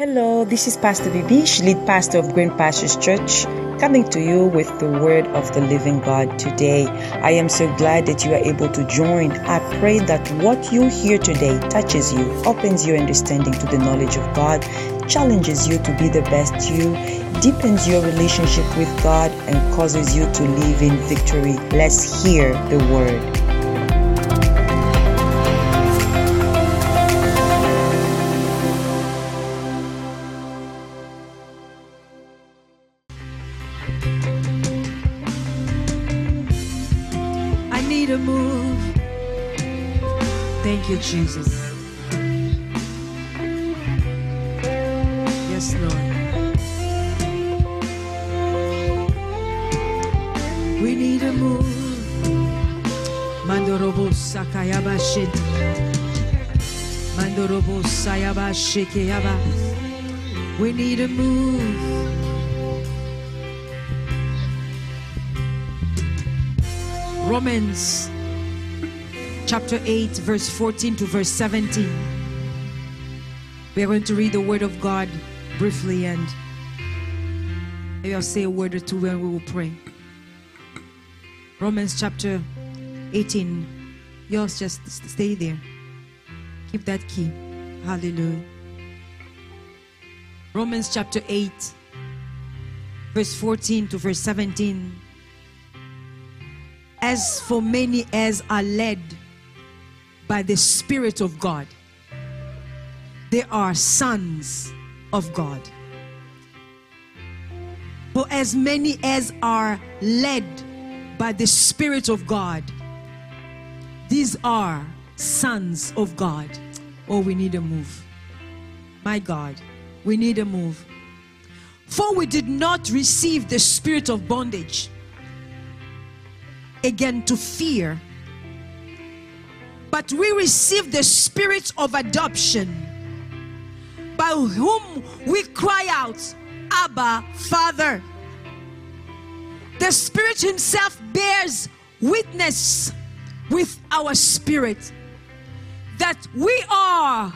Hello, this is Pastor Bibish, lead pastor of Green Pastures Church, coming to you with the word of the living God today. I am so glad that you are able to join. I pray that what you hear today touches you, opens your understanding to the knowledge of God, challenges you to be the best you, deepens your relationship with God, and causes you to live in victory. Let's hear the word. Jesus. Yes, Lord. We need a move. Mandorobo sakayaba shit. Mandorobo sayaba shekeyaba. We need a move. Romans chapter 8, verse 14 to verse 17. We are going to read the word of God briefly and maybe I'll say a word or two when we will pray. Romans chapter 18. Yours just stay there. Keep that key. Hallelujah. Romans chapter 8, verse 14 to verse 17 as for many as are led by the Spirit of God, they are sons of God. For as many as are led by the Spirit of God, these are sons of God. Oh, we need a move. My God, we need a move. For we did not receive the spirit of bondage again to fear. But we receive the spirit of adoption, by whom we cry out, Abba, Father. The Spirit Himself bears witness with our spirit that we are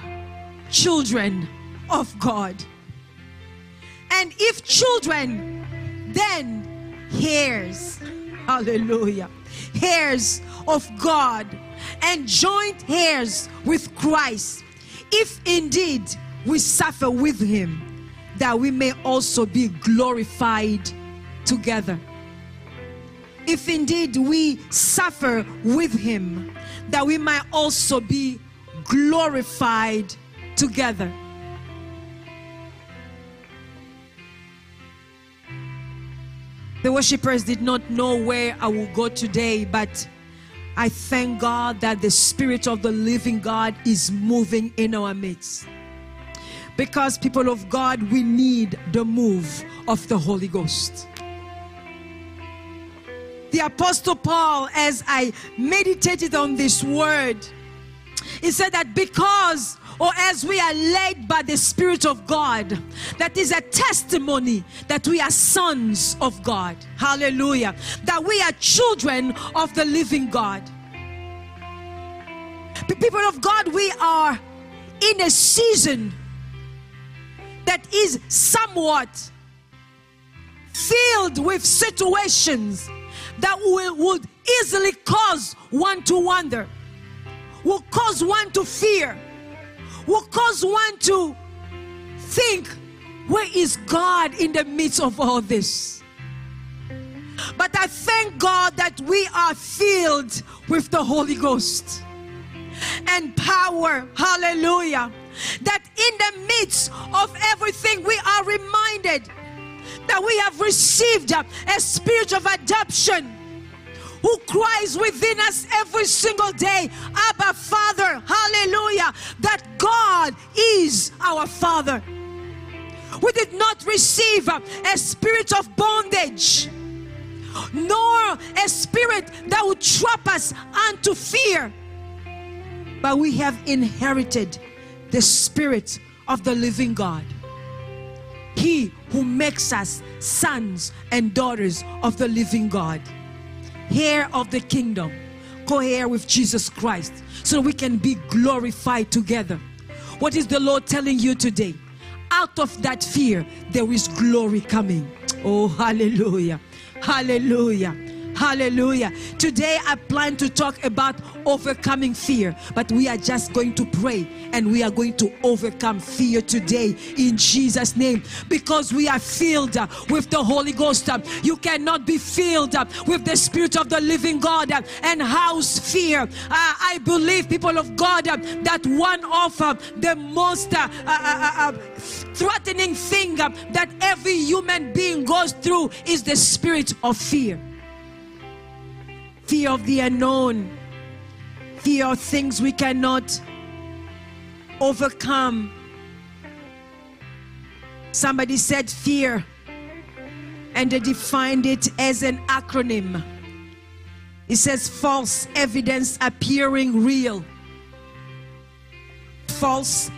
children of God. And if children, then heirs. Hallelujah. Heirs of God and joint heirs with Christ. If indeed we suffer with him, that we may also be glorified together. If indeed we suffer with him, that we might also be glorified together. The worshippers did not know where I will go today, but I thank God that the Spirit of the living God is moving in our midst. Because, people of God, we need the move of the Holy Ghost. The Apostle Paul, as I meditated on this word, he said that because or as we are led by the Spirit of God, that is a testimony that we are sons of God. Hallelujah. That we are children of the living God. People of God, we are in a season that is somewhat filled with situations that will, would easily cause one to wonder, will cause one to fear, will cause one to think, where is God in the midst of all this? But I thank God that we are filled with the Holy Ghost and power. Hallelujah. That in the midst of everything, we are reminded that we have received a spirit of adoption who cries within us every single day, Abba, Father, hallelujah, that God is our Father. We did not receive a spirit of bondage, nor a spirit that would trap us unto fear, but we have inherited the spirit of the living God. He who makes us sons and daughters of the living God, heir of the kingdom, co heir with Jesus Christ, so we can be glorified together. What is the Lord telling you today? out of that fear, there is glory coming. Oh, hallelujah. Hallelujah. Hallelujah. Today I plan to talk about overcoming fear, but we are just going to pray and we are going to overcome fear today in Jesus' name because we are filled with the Holy Ghost. You cannot be filled with the Spirit of the living God and house fear. Uh, I believe, people of God, that one of uh, the most uh, uh, uh, uh, threatening thing that every human being goes through is the spirit of fear fear of the unknown, fear of things we cannot overcome. Somebody said fear, and they defined it as an acronym. It says false evidence appearing real. False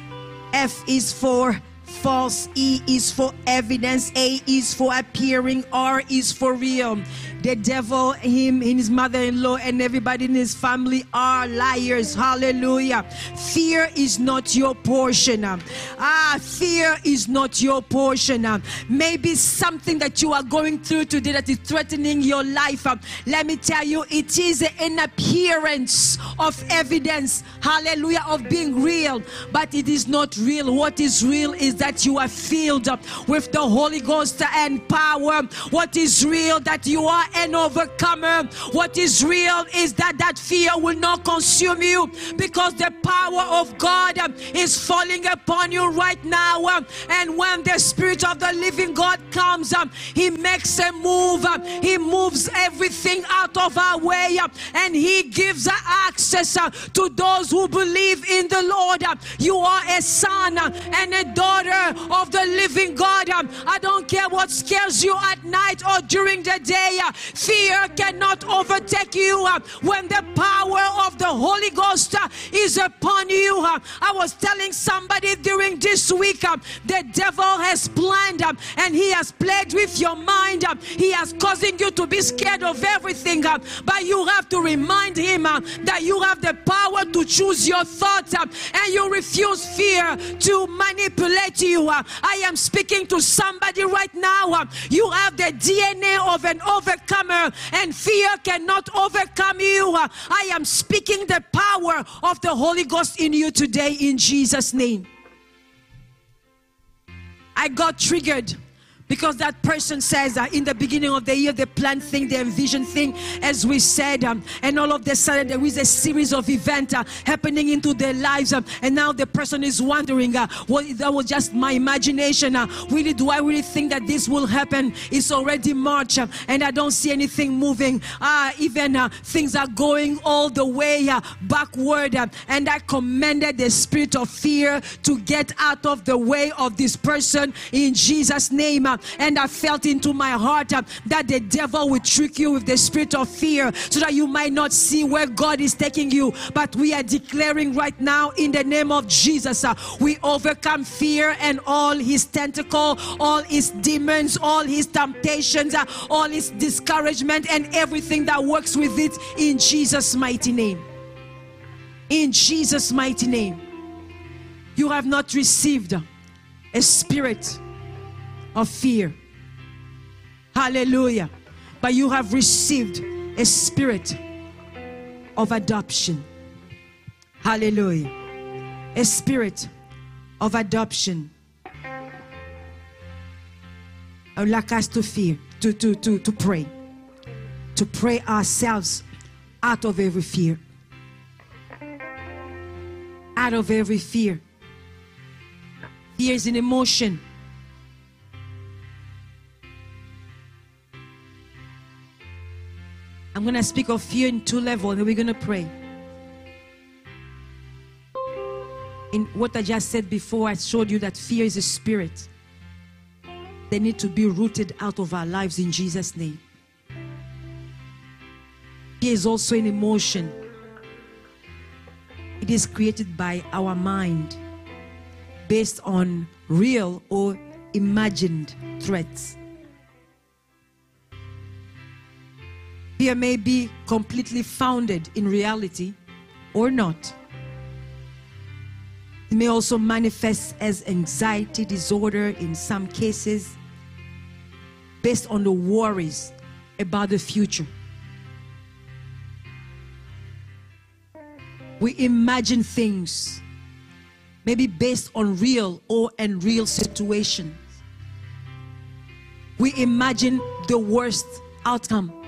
F is for false, E is for evidence, A is for appearing, R is for real. The devil, him, his mother in law, and everybody in his family are liars. Hallelujah. Fear is not your portion. Ah, fear is not your portion. Maybe something that you are going through today that is threatening your life. Let me tell you, it is an appearance of evidence, hallelujah, of being real, but it is not real. What is real is that you are filled with the Holy Ghost and power. What is real that you are an overcomer. What is real is that that fear will not consume you because the power of God is falling upon you right now. And when the Spirit of the living God comes, He makes a move. He moves everything out of our way and He gives access to those who believe in the Lord. You are a son and a daughter of the living God. I don't care what scares you at night or during the day. Fear cannot overtake you uh, when the power of the Holy Ghost uh, is upon you. uh. I was telling somebody during this week uh, the devil has planned uh, and he has played with your mind. Uh. He has causing you to be scared of everything. But you have to remind him that you have the power to choose your thoughts and you refuse fear to manipulate you. I am speaking to somebody right now. You have the DNA of an overcomer, and fear cannot overcome you. I am speaking the power of the Holy Ghost in you today in Jesus' name. I got triggered because that person says uh, in the beginning of the year they plan thing they envision thing as we said um, and all of a sudden there is a series of events uh, happening into their lives um, and now the person is wondering uh, well that was just my imagination uh, really do i really think that this will happen? It's already march uh, and i don't see anything moving. Uh, even things are going all the way uh, backward uh, and i commanded the spirit of fear to get out of the way of this person in jesus name uh, and I felt into my heart that the devil will trick you with the spirit of fear so that you might not see where God is taking you. But we are declaring right now in the name of Jesus, uh, we overcome fear and all his tentacle, all his demons, all his temptations, uh, all his discouragement, and everything that works with it in Jesus' mighty name. In Jesus' mighty name. You have not received a spirit of fear. Hallelujah. But you have received a spirit of adoption. Hallelujah. A spirit of adoption. I would like us to fear, to, to, to, to pray, to pray ourselves out of every fear. Out of every fear. Fear is an emotion. I'm going to speak of fear in two levels and we're going to pray. In what I just said before, I showed you that fear is a spirit. They need to be rooted out of our lives in Jesus' name. Fear is also an emotion, it is created by our mind based on real or imagined threats. Fear may be completely founded in reality or not. It may also manifest as anxiety disorder in some cases based on the worries about the future. We imagine things maybe based on real or unreal situations. We imagine the worst outcome.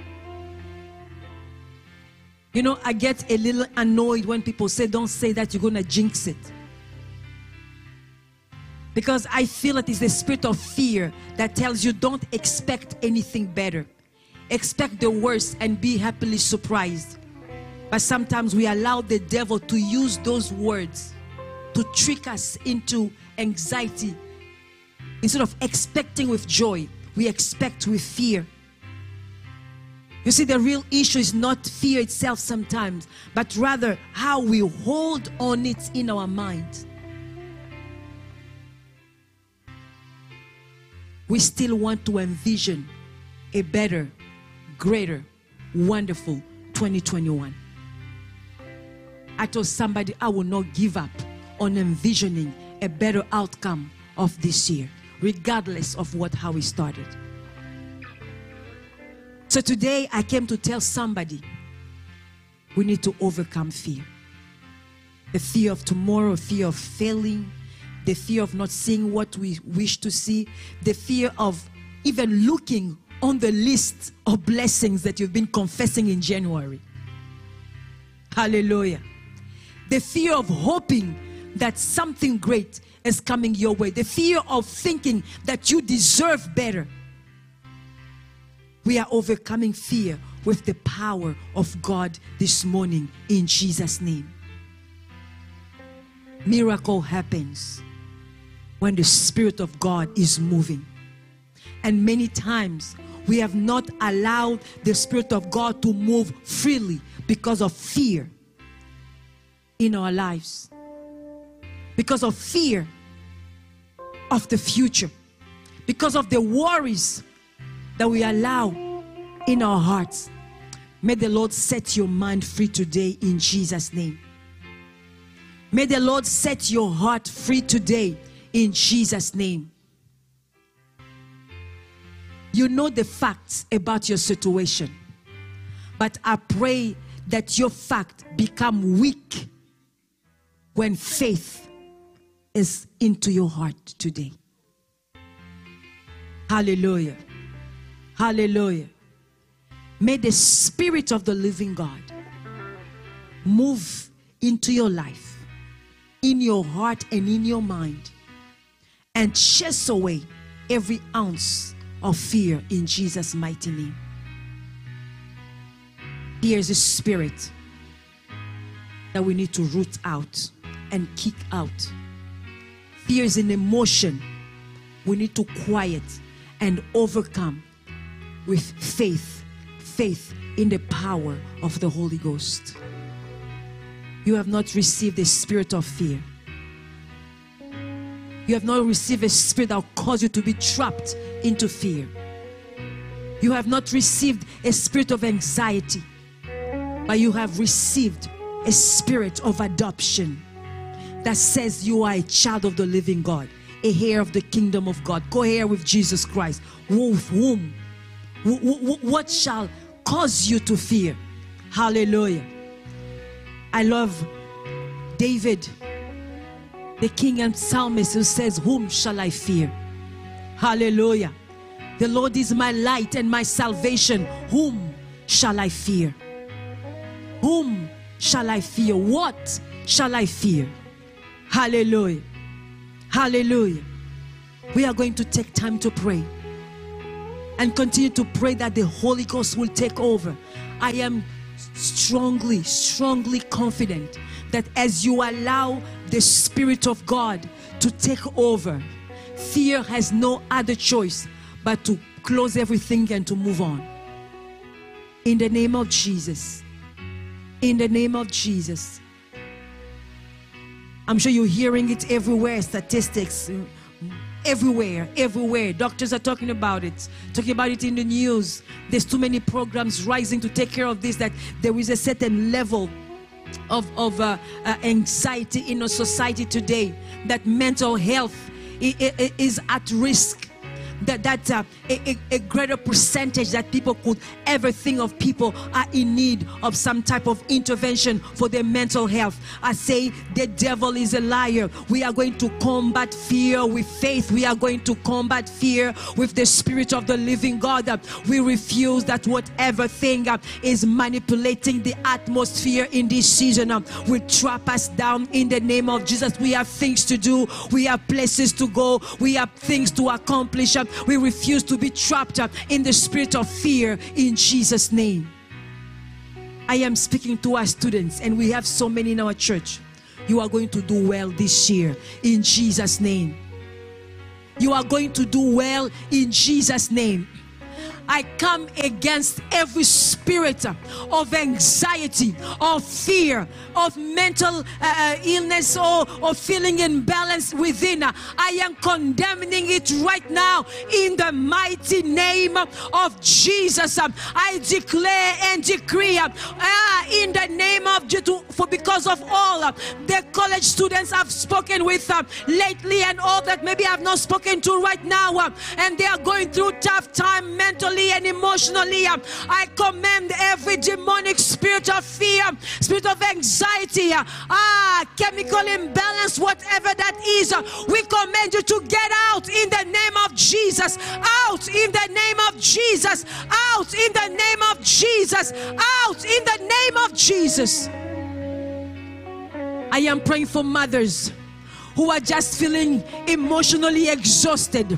You know, I get a little annoyed when people say, Don't say that you're going to jinx it. Because I feel that it's the spirit of fear that tells you don't expect anything better. Expect the worst and be happily surprised. But sometimes we allow the devil to use those words to trick us into anxiety. Instead of expecting with joy, we expect with fear. You see, the real issue is not fear itself sometimes, but rather how we hold on it in our mind. We still want to envision a better, greater, wonderful 2021. I told somebody I will not give up on envisioning a better outcome of this year, regardless of what how we started. So today I came to tell somebody we need to overcome fear. The fear of tomorrow, fear of failing, the fear of not seeing what we wish to see, the fear of even looking on the list of blessings that you've been confessing in January. Hallelujah. The fear of hoping that something great is coming your way, the fear of thinking that you deserve better. We are overcoming fear with the power of God this morning in Jesus' name. Miracle happens when the Spirit of God is moving. And many times we have not allowed the Spirit of God to move freely because of fear in our lives, because of fear of the future, because of the worries that we allow in our hearts. May the Lord set your mind free today in Jesus' name. May the Lord set your heart free today in Jesus' name. You know the facts about your situation, but I pray that your fact become weak when faith is into your heart today. Hallelujah. Hallelujah. May the Spirit of the living God move into your life, in your heart, and in your mind and chase away every ounce of fear in Jesus' mighty name. Here's a spirit that we need to root out and kick out. Fear is an emotion we need to quiet and overcome with faith, faith in the power of the Holy Ghost. You have not received the spirit of fear you have not received a spirit that will cause you to be trapped into fear. You have not received a spirit of anxiety, but you have received a spirit of adoption that says you are a child of the living God, a heir of the kingdom of God, co heir with Jesus Christ. With whom? What shall cause you to fear? Hallelujah. I love David the king and psalmist who says, Whom shall I fear? Hallelujah. The Lord is my light and my salvation. Whom shall I fear? Whom shall I fear? What shall I fear? Hallelujah. Hallelujah. We are going to take time to pray and continue to pray that the Holy Ghost will take over. I am strongly, strongly confident that as you allow the Spirit of God to take over, fear has no other choice but to close everything and to move on. In the name of Jesus. In the name of Jesus. I'm sure you're hearing it everywhere statistics, everywhere, everywhere. Doctors are talking about it, talking about it in the news. There's too many programs rising to take care of this, that there is a certain level of, of uh, uh, anxiety in our society today, that mental health is at risk. That, that uh, a, a- a greater percentage that people could ever think of people are in need of some type of intervention for their mental health. I say the devil is a liar. We are going to combat fear with faith. We are going to combat fear with the spirit of the living God. Uh, We refuse that whatever thing uh, is manipulating the atmosphere in this season uh, will trap us down in the name of Jesus. We have things to do, we have places to go, we have things to accomplish. We refuse to be trapped uh, in the spirit of fear in Jesus' name. I am speaking to our students, and we have so many in our church. You are going to do well this year in Jesus' name. You are going to do well in Jesus' name. I come against every spirit of anxiety, of fear, of mental uh, uh, illness, or, or feeling imbalance within. I am condemning it right now in the mighty name of Jesus. I declare and decree uh, in the name of Jesus, for because of all uh, the college students I've spoken with uh, lately and all that maybe I've not spoken to right now, uh, and they are going through tough time mentally and emotionally. uh, I command every demonic spirit of fear, spirit of anxiety, uh, ah, chemical imbalance, whatever that is, uh, we command you to get out in the name of Jesus. Out in the name of Jesus. Out in the name of Jesus. Out in the name of Jesus. I am praying for mothers who are just feeling emotionally exhausted,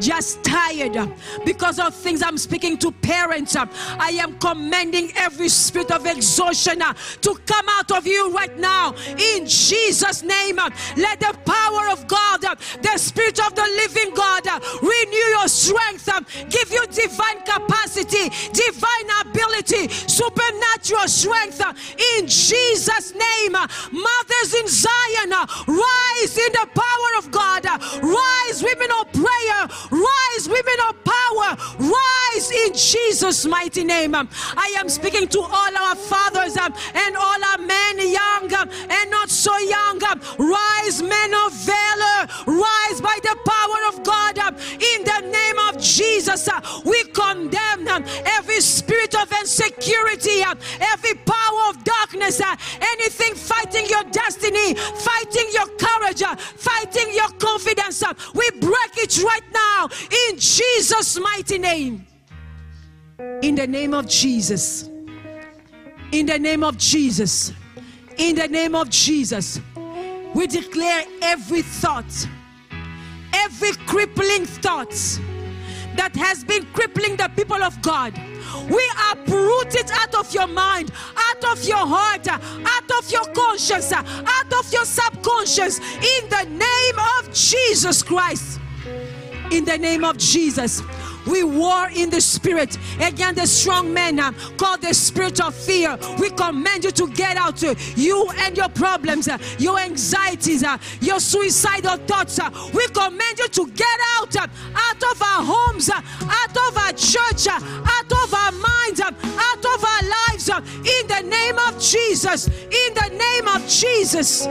just tired because of things. I'm speaking to parents. I am commanding every spirit of exhaustion to come out of you right now in Jesus' name. Let the power of God, the spirit of the living God, strength, uh, give you divine capacity, divine ability, supernatural strength uh, in Jesus' name. Uh, Mothers in Zion, uh, rise in the power of God. Uh, Rise, women of prayer. Rise, women of power. Rise in Jesus' mighty name. Um, I am speaking to all our fathers um, and all our men, young um, and not so young. um, Rise, men of valor. Rise by the power of God. Um, In the name of Jesus, uh, we condemn um, every spirit of insecurity, um, every power of darkness, uh, anything fighting your destiny, fighting your courage, uh, fighting your confidence. uh, We break it right now in Jesus' mighty name. In the name of Jesus. In the name of Jesus. In the name of Jesus. We declare every thought, every crippling thought that has been crippling the people of God. We uproot it out of your mind, out of your heart, out of your conscience, out of your subconscious, in the name of Jesus Christ. In the name of Jesus. We war in the spirit against the strong man uh, called the spirit of fear. We command you to get out. uh, you and your problems, uh, your anxieties, uh, your suicidal thoughts. uh, we command you to get out, uh, out of our homes, uh, out of our church, uh, out of our minds, uh, out of our lives. uh, in the name of Jesus. In the name of Jesus.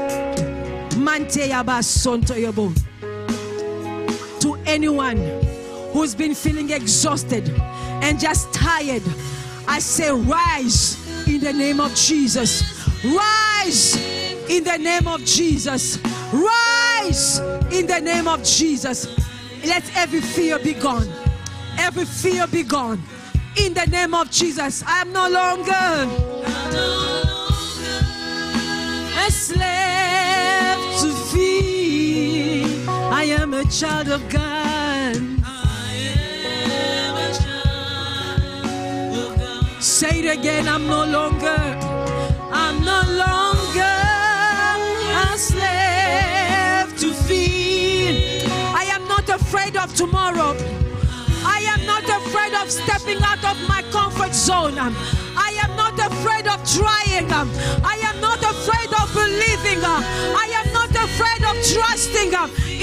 To anyone who's been feeling exhausted and just tired, I say, rise in the name of Jesus. Rise in the name of Jesus. Rise in the name of Jesus. Let every fear be gone. Every fear be gone. In the name of Jesus, I am no longer a slave to fear. I am a child of God. Again. I'm no longer. I'm no longer a slave to fear. I am not afraid of tomorrow. I am not afraid of stepping out of my comfort zone. I am not afraid of trying. I am not afraid of believing. I am not afraid of trusting.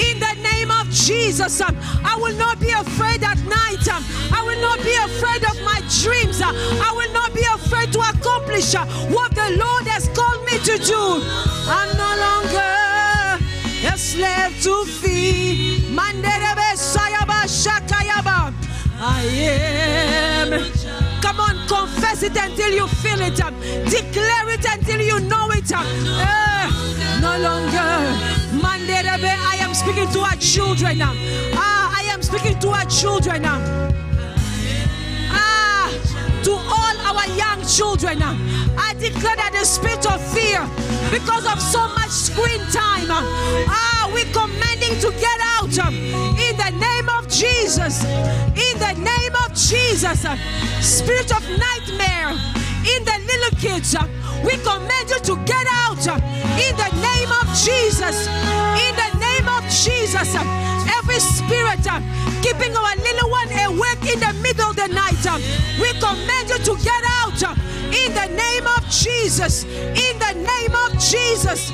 In the name Jesus, I will not be afraid at night. I will not be afraid of my dreams. I will not be afraid to accomplish uh, what the Lord has called me to do. I'm no longer a slave to fear. I am. Come on, confess it until you feel it. um, Declare it until you know um, eh, No longer. Manderebe, I am speaking to our children now. Ah, I am speaking to our children now. Ah, to all our young children. uh, I declare that the spirit of fear, because of so much screen time, ah, we're commanding to get out uh, in the name of Jesus. In the name of Jesus, spirit of nightmare in the little kids, uh, we command you to get out uh, in the name of Jesus. In the name of Jesus, uh, every spirit keeping our little one awake in the middle of the night, we command you to get out in the name of Jesus. In the name of Jesus.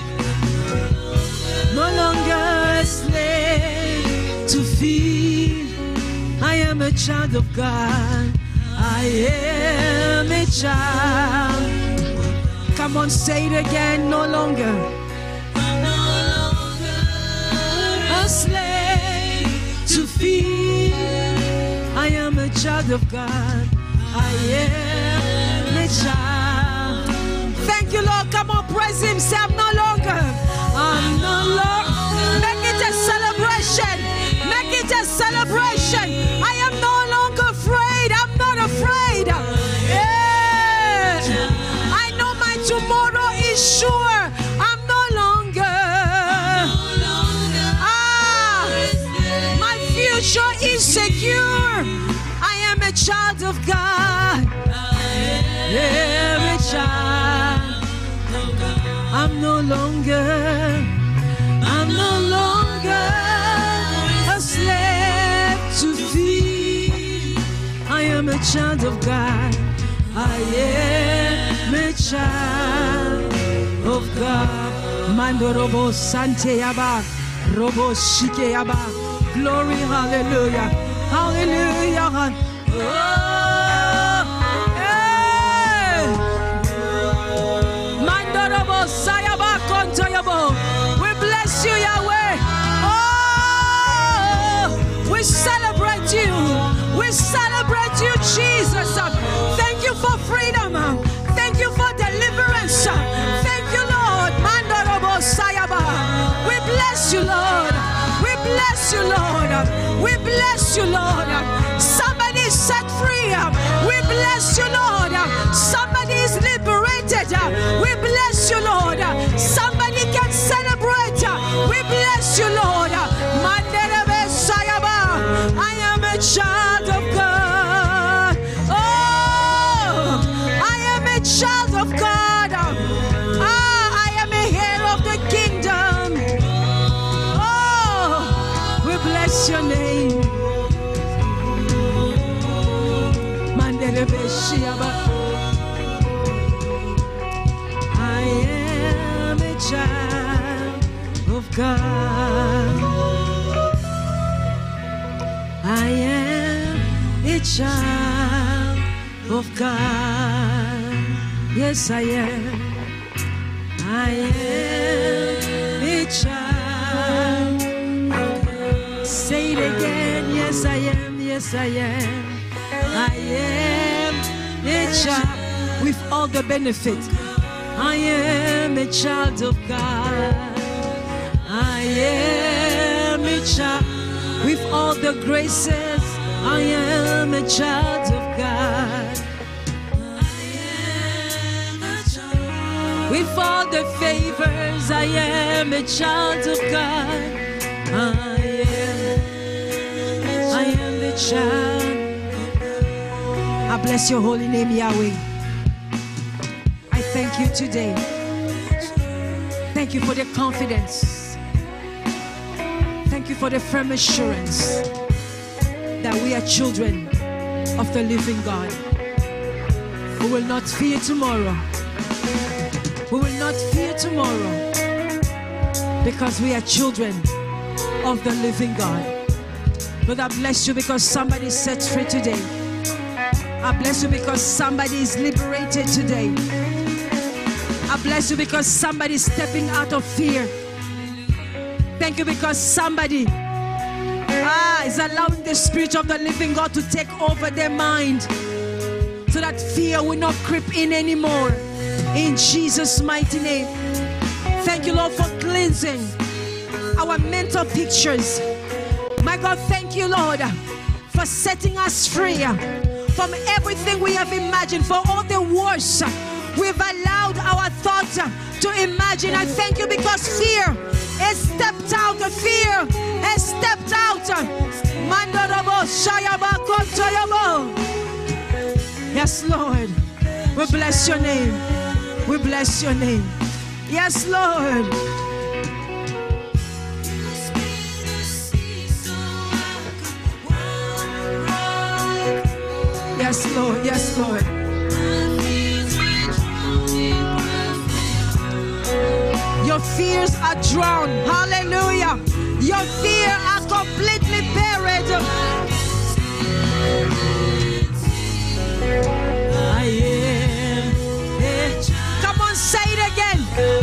No longer a slave to fear. I am a child of God. I am a child. Come on, say it again. No longer a slave to fear. I am a child of God. I am a child. Thank you, Lord. Come on, praise Him. Say, I'm no longer. Child of God. A child. I'm no longer. I'm no longer a slave to fear. I am a child of God. I am a child of God. Mando robo sante yaba, robo shike yaba. Glory, hallelujah, hallelujah. We bless you, Yahweh. Oh, we celebrate you. We celebrate you, Jesus. Thank you for freedom. Thank you for deliverance. Thank you, Lord. We bless you, Lord. We bless you, Lord. We bless you, Lord. We bless you, Lord. Somebody is liberated. We child of God. Yes, I am. I am a child. Say it again. Yes, I am. Yes, I am. I am a child with all the benefits. I am a child of God. I am a child with all the graces. I am a child of God. I am a child. With all the favors, I am a child of God. I am, I am the child. I bless your holy name, Yahweh. I thank you today. Thank you for the confidence. Thank you for the firm assurance that we are children of the living God. We will not fear tomorrow. We will not fear tomorrow because we are children of the living God. Lord, I bless you because somebody set free today. I bless you because somebody is liberated today. I bless you because somebody is stepping out of fear. Thank you because somebody ah, is allowing the Spirit of the living God to take over their mind so that fear will not creep in anymore. In Jesus' mighty name. Thank you, Lord, for cleansing our mental pictures. My God, thank you, Lord, for setting us free from everything we have imagined, for all the worst we've allowed our thoughts to imagine. I thank you because fear has stepped out. Of fear stepped out. Yes, Lord. We bless your name. We bless your name. Yes, Lord. Yes, Lord. Yes, Lord. Your fears are drowned. Hallelujah. Your fears are completely buried. I am. Come on, say it again.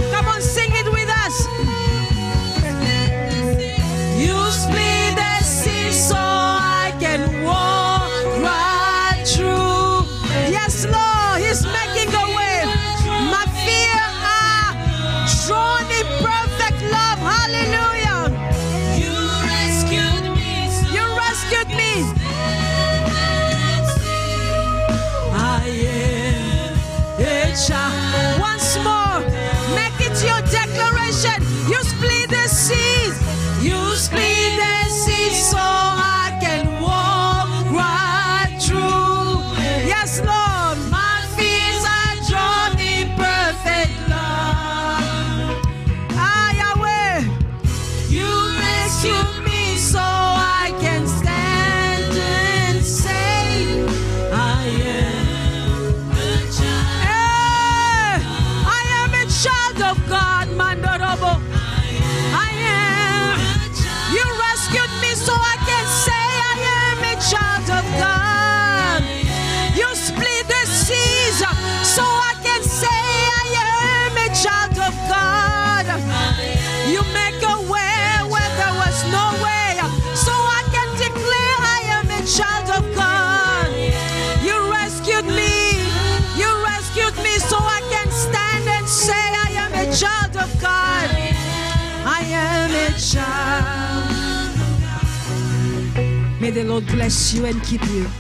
May the Lord bless you and keep you.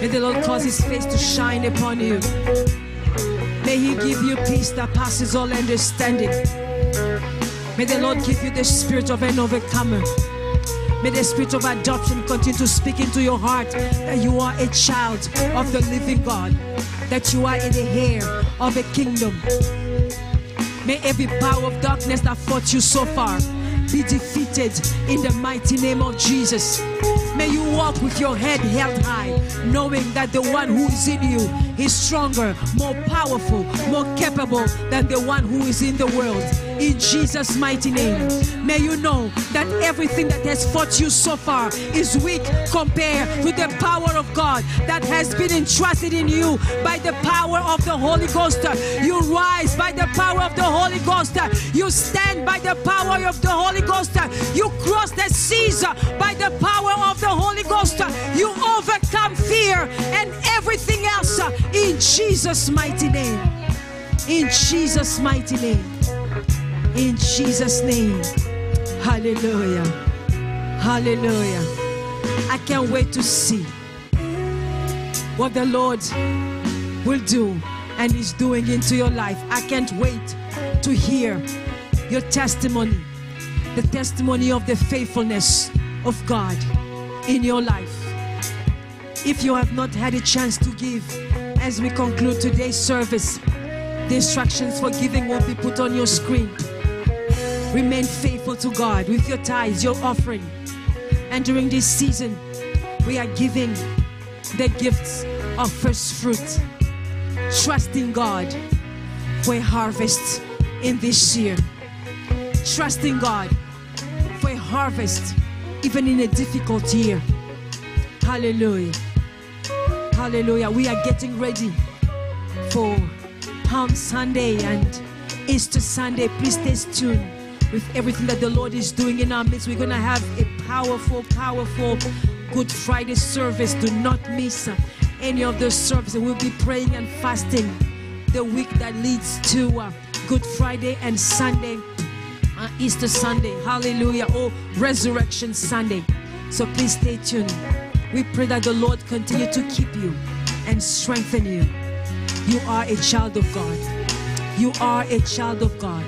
May the Lord cause his face to shine upon you. May he give you peace that passes all understanding. May the Lord give you the spirit of an overcomer. May the spirit of adoption continue to speak into your heart that you are a child of the living God, that you are in the heir of a kingdom. May every power of darkness that fought you so far be defeated in the mighty name of Jesus. May you walk with your head held high, knowing that the one who is in you is stronger, more powerful, more capable than the one who is in the world. In Jesus' mighty name, may you know that everything that has fought you so far is weak compared with the power of God that has been entrusted in you by the power of the Holy Ghost. You rise by the power of the Holy Ghost. You stand by the power of the Holy Ghost. You cross the seas by the power of the Holy Ghost. You overcome fear and everything else in Jesus' mighty name. In Jesus' mighty name. In Jesus' name. Hallelujah. Hallelujah. I can't wait to see what the Lord will do and is doing into your life. I can't wait to hear your testimony, the testimony of the faithfulness of God in your life. If you have not had a chance to give as we conclude today's service, the instructions for giving will be put on your screen. Remain faithful to God with your tithes, your offering. And during this season, we are giving the gifts of first fruit, trusting God for a harvest in this year. Trusting God for a harvest even in a difficult year. Hallelujah. Hallelujah. We are getting ready for Palm Sunday and Easter Sunday. Please stay tuned with everything that the Lord is doing in our midst. We're going to have a powerful, powerful Good Friday service. Do not miss any of those services. We'll be praying and fasting the week that leads to uh, Good Friday and Sunday, uh, Easter Sunday. Hallelujah. Oh, Resurrection Sunday. So please stay tuned. We pray that the Lord continue to keep you and strengthen you. You are a child of God. You are a child of God.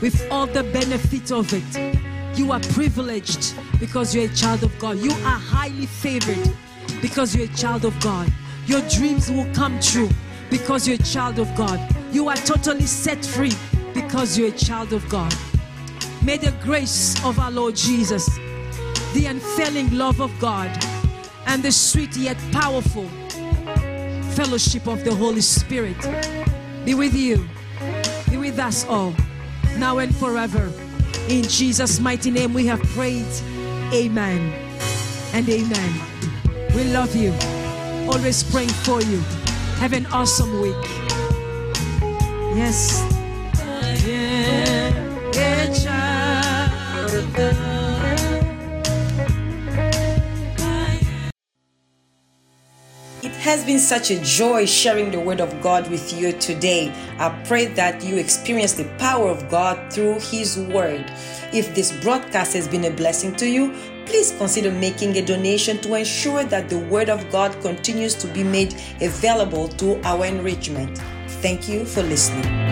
With all the benefit of it, you are privileged because you're a child of God. You are highly favored because you're a child of God. Your dreams will come true because you're a child of God. You are totally set free because you're a child of God. May the grace of our Lord Jesus, the unfailing love of God, and the sweet yet powerful fellowship of the Holy Spirit be with you, be with us all, now and forever. In Jesus' mighty name we have prayed. Amen and amen. We love you. Always praying for you. Have an awesome week. Yes. Has been such a joy sharing the Word of God with you today. I pray that you experience the power of God through His Word. If this broadcast has been a blessing to you, please consider making a donation to ensure that the Word of God continues to be made available to our enrichment. Thank you for listening.